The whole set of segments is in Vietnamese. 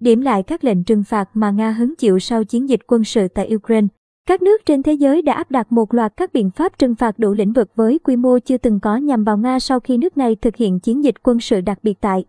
điểm lại các lệnh trừng phạt mà Nga hứng chịu sau chiến dịch quân sự tại Ukraine. Các nước trên thế giới đã áp đặt một loạt các biện pháp trừng phạt đủ lĩnh vực với quy mô chưa từng có nhằm vào Nga sau khi nước này thực hiện chiến dịch quân sự đặc biệt tại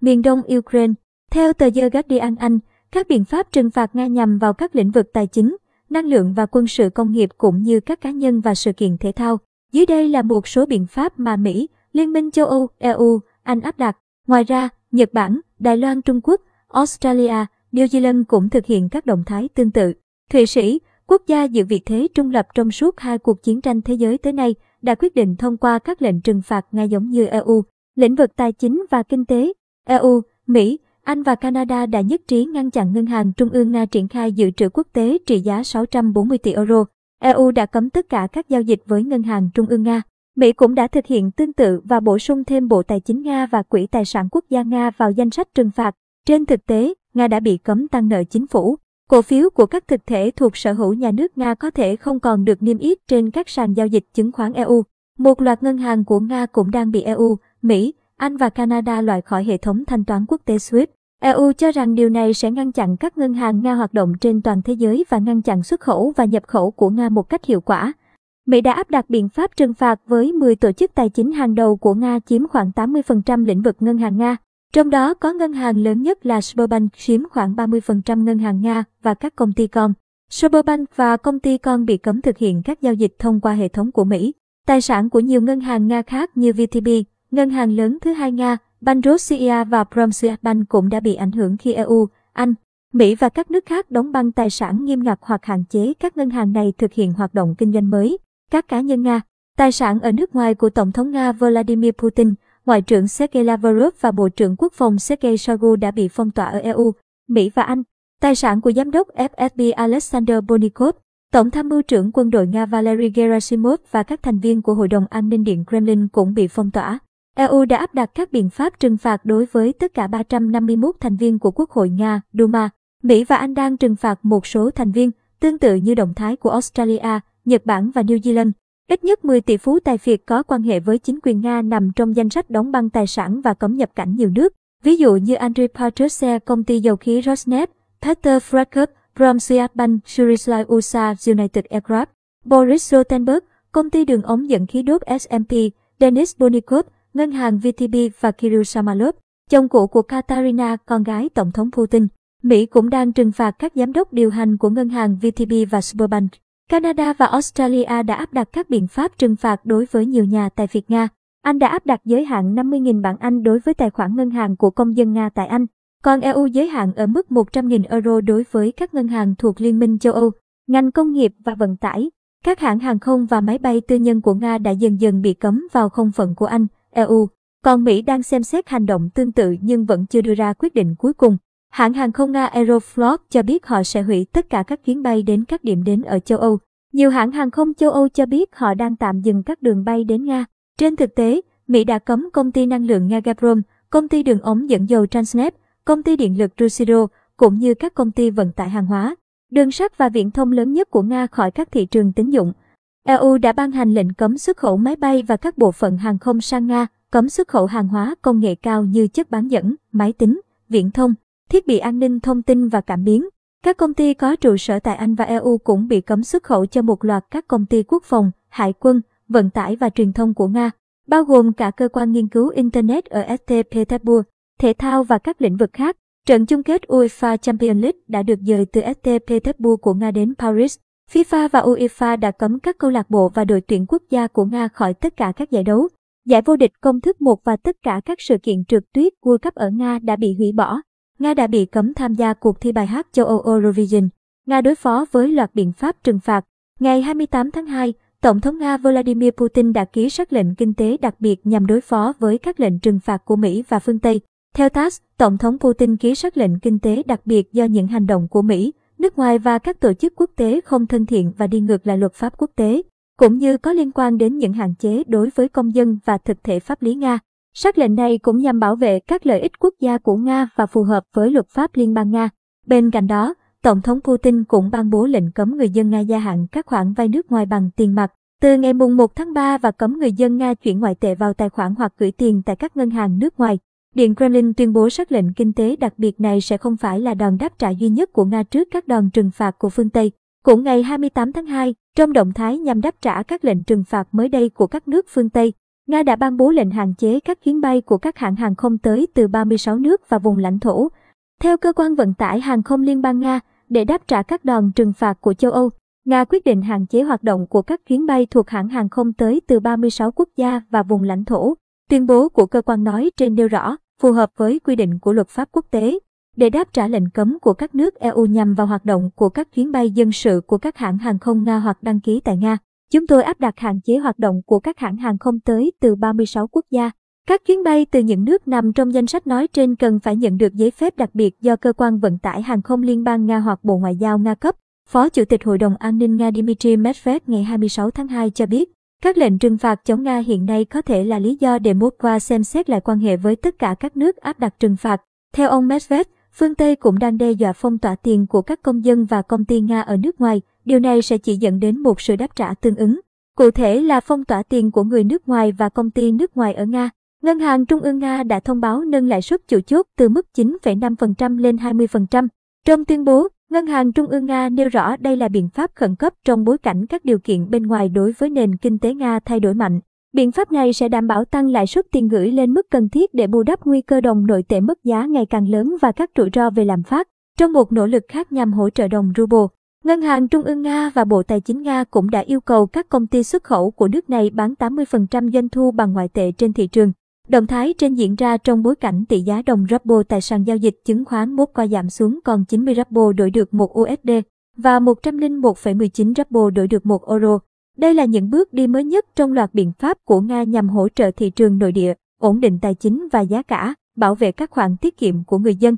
miền đông Ukraine. Theo tờ The Guardian Anh, các biện pháp trừng phạt Nga nhằm vào các lĩnh vực tài chính, năng lượng và quân sự công nghiệp cũng như các cá nhân và sự kiện thể thao. Dưới đây là một số biện pháp mà Mỹ, Liên minh châu Âu, EU, Anh áp đặt. Ngoài ra, Nhật Bản, Đài Loan Trung Quốc, Australia, New Zealand cũng thực hiện các động thái tương tự. Thụy Sĩ, quốc gia giữ vị thế trung lập trong suốt hai cuộc chiến tranh thế giới tới nay, đã quyết định thông qua các lệnh trừng phạt ngay giống như EU. Lĩnh vực tài chính và kinh tế, EU, Mỹ, Anh và Canada đã nhất trí ngăn chặn Ngân hàng Trung ương Nga triển khai dự trữ quốc tế trị giá 640 tỷ euro. EU đã cấm tất cả các giao dịch với Ngân hàng Trung ương Nga. Mỹ cũng đã thực hiện tương tự và bổ sung thêm Bộ Tài chính Nga và Quỹ Tài sản Quốc gia Nga vào danh sách trừng phạt. Trên thực tế, Nga đã bị cấm tăng nợ chính phủ. Cổ phiếu của các thực thể thuộc sở hữu nhà nước Nga có thể không còn được niêm yết trên các sàn giao dịch chứng khoán EU. Một loạt ngân hàng của Nga cũng đang bị EU, Mỹ, Anh và Canada loại khỏi hệ thống thanh toán quốc tế SWIFT. EU cho rằng điều này sẽ ngăn chặn các ngân hàng Nga hoạt động trên toàn thế giới và ngăn chặn xuất khẩu và nhập khẩu của Nga một cách hiệu quả. Mỹ đã áp đặt biện pháp trừng phạt với 10 tổ chức tài chính hàng đầu của Nga chiếm khoảng 80% lĩnh vực ngân hàng Nga. Trong đó có ngân hàng lớn nhất là Sberbank chiếm khoảng 30% ngân hàng Nga và các công ty con. Sberbank và công ty con bị cấm thực hiện các giao dịch thông qua hệ thống của Mỹ. Tài sản của nhiều ngân hàng Nga khác như VTB, ngân hàng lớn thứ hai Nga, Bank Russia và Promsbank cũng đã bị ảnh hưởng khi EU, Anh, Mỹ và các nước khác đóng băng tài sản nghiêm ngặt hoặc hạn chế các ngân hàng này thực hiện hoạt động kinh doanh mới. Các cá nhân Nga, tài sản ở nước ngoài của Tổng thống Nga Vladimir Putin, Ngoại trưởng Sergei Lavrov và Bộ trưởng Quốc phòng Sergei Shoigu đã bị phong tỏa ở EU, Mỹ và Anh. Tài sản của giám đốc FSB Alexander Bonikov, Tổng tham mưu trưởng quân đội Nga Valery Gerasimov và các thành viên của Hội đồng An ninh Điện Kremlin cũng bị phong tỏa. EU đã áp đặt các biện pháp trừng phạt đối với tất cả 351 thành viên của Quốc hội Nga, Duma. Mỹ và Anh đang trừng phạt một số thành viên, tương tự như động thái của Australia, Nhật Bản và New Zealand. Ít nhất 10 tỷ phú tài phiệt có quan hệ với chính quyền Nga nằm trong danh sách đóng băng tài sản và cấm nhập cảnh nhiều nước. Ví dụ như Andrei Patrushev, công ty dầu khí Rosneft, Peter Frakov, Promswiatbank, Surislai USA, United Aircraft, Boris Rotenberg, công ty đường ống dẫn khí đốt SMP, Denis Bonikov, ngân hàng VTB và Kirill Samalov, chồng cũ của Katarina, con gái Tổng thống Putin. Mỹ cũng đang trừng phạt các giám đốc điều hành của ngân hàng VTB và Sberbank. Canada và Australia đã áp đặt các biện pháp trừng phạt đối với nhiều nhà tài Việt Nga. Anh đã áp đặt giới hạn 50.000 bảng Anh đối với tài khoản ngân hàng của công dân Nga tại Anh, còn EU giới hạn ở mức 100.000 euro đối với các ngân hàng thuộc Liên minh châu Âu. Ngành công nghiệp và vận tải, các hãng hàng không và máy bay tư nhân của Nga đã dần dần bị cấm vào không phận của Anh, EU. Còn Mỹ đang xem xét hành động tương tự nhưng vẫn chưa đưa ra quyết định cuối cùng. Hãng hàng không Nga Aeroflot cho biết họ sẽ hủy tất cả các chuyến bay đến các điểm đến ở châu Âu. Nhiều hãng hàng không châu Âu cho biết họ đang tạm dừng các đường bay đến Nga. Trên thực tế, Mỹ đã cấm công ty năng lượng Nga Gazprom, công ty đường ống dẫn dầu Transneft, công ty điện lực Rusiro, cũng như các công ty vận tải hàng hóa, đường sắt và viễn thông lớn nhất của Nga khỏi các thị trường tín dụng. EU đã ban hành lệnh cấm xuất khẩu máy bay và các bộ phận hàng không sang Nga, cấm xuất khẩu hàng hóa công nghệ cao như chất bán dẫn, máy tính, viễn thông, thiết bị an ninh thông tin và cảm biến. Các công ty có trụ sở tại Anh và EU cũng bị cấm xuất khẩu cho một loạt các công ty quốc phòng, hải quân, vận tải và truyền thông của Nga, bao gồm cả cơ quan nghiên cứu Internet ở St. Petersburg, thể thao và các lĩnh vực khác. Trận chung kết UEFA Champions League đã được dời từ St. Petersburg của Nga đến Paris. FIFA và UEFA đã cấm các câu lạc bộ và đội tuyển quốc gia của Nga khỏi tất cả các giải đấu. Giải vô địch công thức 1 và tất cả các sự kiện trượt tuyết World Cup ở Nga đã bị hủy bỏ. Nga đã bị cấm tham gia cuộc thi bài hát châu Âu Eurovision. Nga đối phó với loạt biện pháp trừng phạt. Ngày 28 tháng 2, Tổng thống Nga Vladimir Putin đã ký sắc lệnh kinh tế đặc biệt nhằm đối phó với các lệnh trừng phạt của Mỹ và phương Tây. Theo TASS, Tổng thống Putin ký sắc lệnh kinh tế đặc biệt do những hành động của Mỹ, nước ngoài và các tổ chức quốc tế không thân thiện và đi ngược lại luật pháp quốc tế, cũng như có liên quan đến những hạn chế đối với công dân và thực thể pháp lý Nga. Sắc lệnh này cũng nhằm bảo vệ các lợi ích quốc gia của Nga và phù hợp với luật pháp Liên bang Nga. Bên cạnh đó, Tổng thống Putin cũng ban bố lệnh cấm người dân Nga gia hạn các khoản vay nước ngoài bằng tiền mặt từ ngày mùng 1 tháng 3 và cấm người dân Nga chuyển ngoại tệ vào tài khoản hoặc gửi tiền tại các ngân hàng nước ngoài. Điện Kremlin tuyên bố sắc lệnh kinh tế đặc biệt này sẽ không phải là đòn đáp trả duy nhất của Nga trước các đòn trừng phạt của phương Tây. Cũng ngày 28 tháng 2, trong động thái nhằm đáp trả các lệnh trừng phạt mới đây của các nước phương Tây, Nga đã ban bố lệnh hạn chế các chuyến bay của các hãng hàng không tới từ 36 nước và vùng lãnh thổ. Theo cơ quan vận tải hàng không Liên bang Nga, để đáp trả các đòn trừng phạt của châu Âu, Nga quyết định hạn chế hoạt động của các chuyến bay thuộc hãng hàng không tới từ 36 quốc gia và vùng lãnh thổ. Tuyên bố của cơ quan nói trên nêu rõ, phù hợp với quy định của luật pháp quốc tế, để đáp trả lệnh cấm của các nước EU nhằm vào hoạt động của các chuyến bay dân sự của các hãng hàng không Nga hoặc đăng ký tại Nga. Chúng tôi áp đặt hạn chế hoạt động của các hãng hàng không tới từ 36 quốc gia. Các chuyến bay từ những nước nằm trong danh sách nói trên cần phải nhận được giấy phép đặc biệt do cơ quan vận tải hàng không liên bang Nga hoặc Bộ Ngoại giao Nga cấp. Phó Chủ tịch Hội đồng An ninh Nga Dmitry Medvedev ngày 26 tháng 2 cho biết, các lệnh trừng phạt chống Nga hiện nay có thể là lý do để Moscow xem xét lại quan hệ với tất cả các nước áp đặt trừng phạt. Theo ông Medvedev, phương Tây cũng đang đe dọa phong tỏa tiền của các công dân và công ty Nga ở nước ngoài. Điều này sẽ chỉ dẫn đến một sự đáp trả tương ứng. Cụ thể là phong tỏa tiền của người nước ngoài và công ty nước ngoài ở Nga. Ngân hàng Trung ương Nga đã thông báo nâng lãi suất chủ chốt từ mức 9,5% lên 20%. Trong tuyên bố, Ngân hàng Trung ương Nga nêu rõ đây là biện pháp khẩn cấp trong bối cảnh các điều kiện bên ngoài đối với nền kinh tế Nga thay đổi mạnh. Biện pháp này sẽ đảm bảo tăng lãi suất tiền gửi lên mức cần thiết để bù đắp nguy cơ đồng nội tệ mất giá ngày càng lớn và các rủi ro về lạm phát. Trong một nỗ lực khác nhằm hỗ trợ đồng ruble, Ngân hàng Trung ương Nga và Bộ Tài chính Nga cũng đã yêu cầu các công ty xuất khẩu của nước này bán 80% doanh thu bằng ngoại tệ trên thị trường. Động thái trên diễn ra trong bối cảnh tỷ giá đồng ruble tại sàn giao dịch chứng khoán Moscow giảm xuống còn 90 ruble đổi được 1 USD và 101,19 ruble đổi được 1 euro. Đây là những bước đi mới nhất trong loạt biện pháp của Nga nhằm hỗ trợ thị trường nội địa, ổn định tài chính và giá cả, bảo vệ các khoản tiết kiệm của người dân.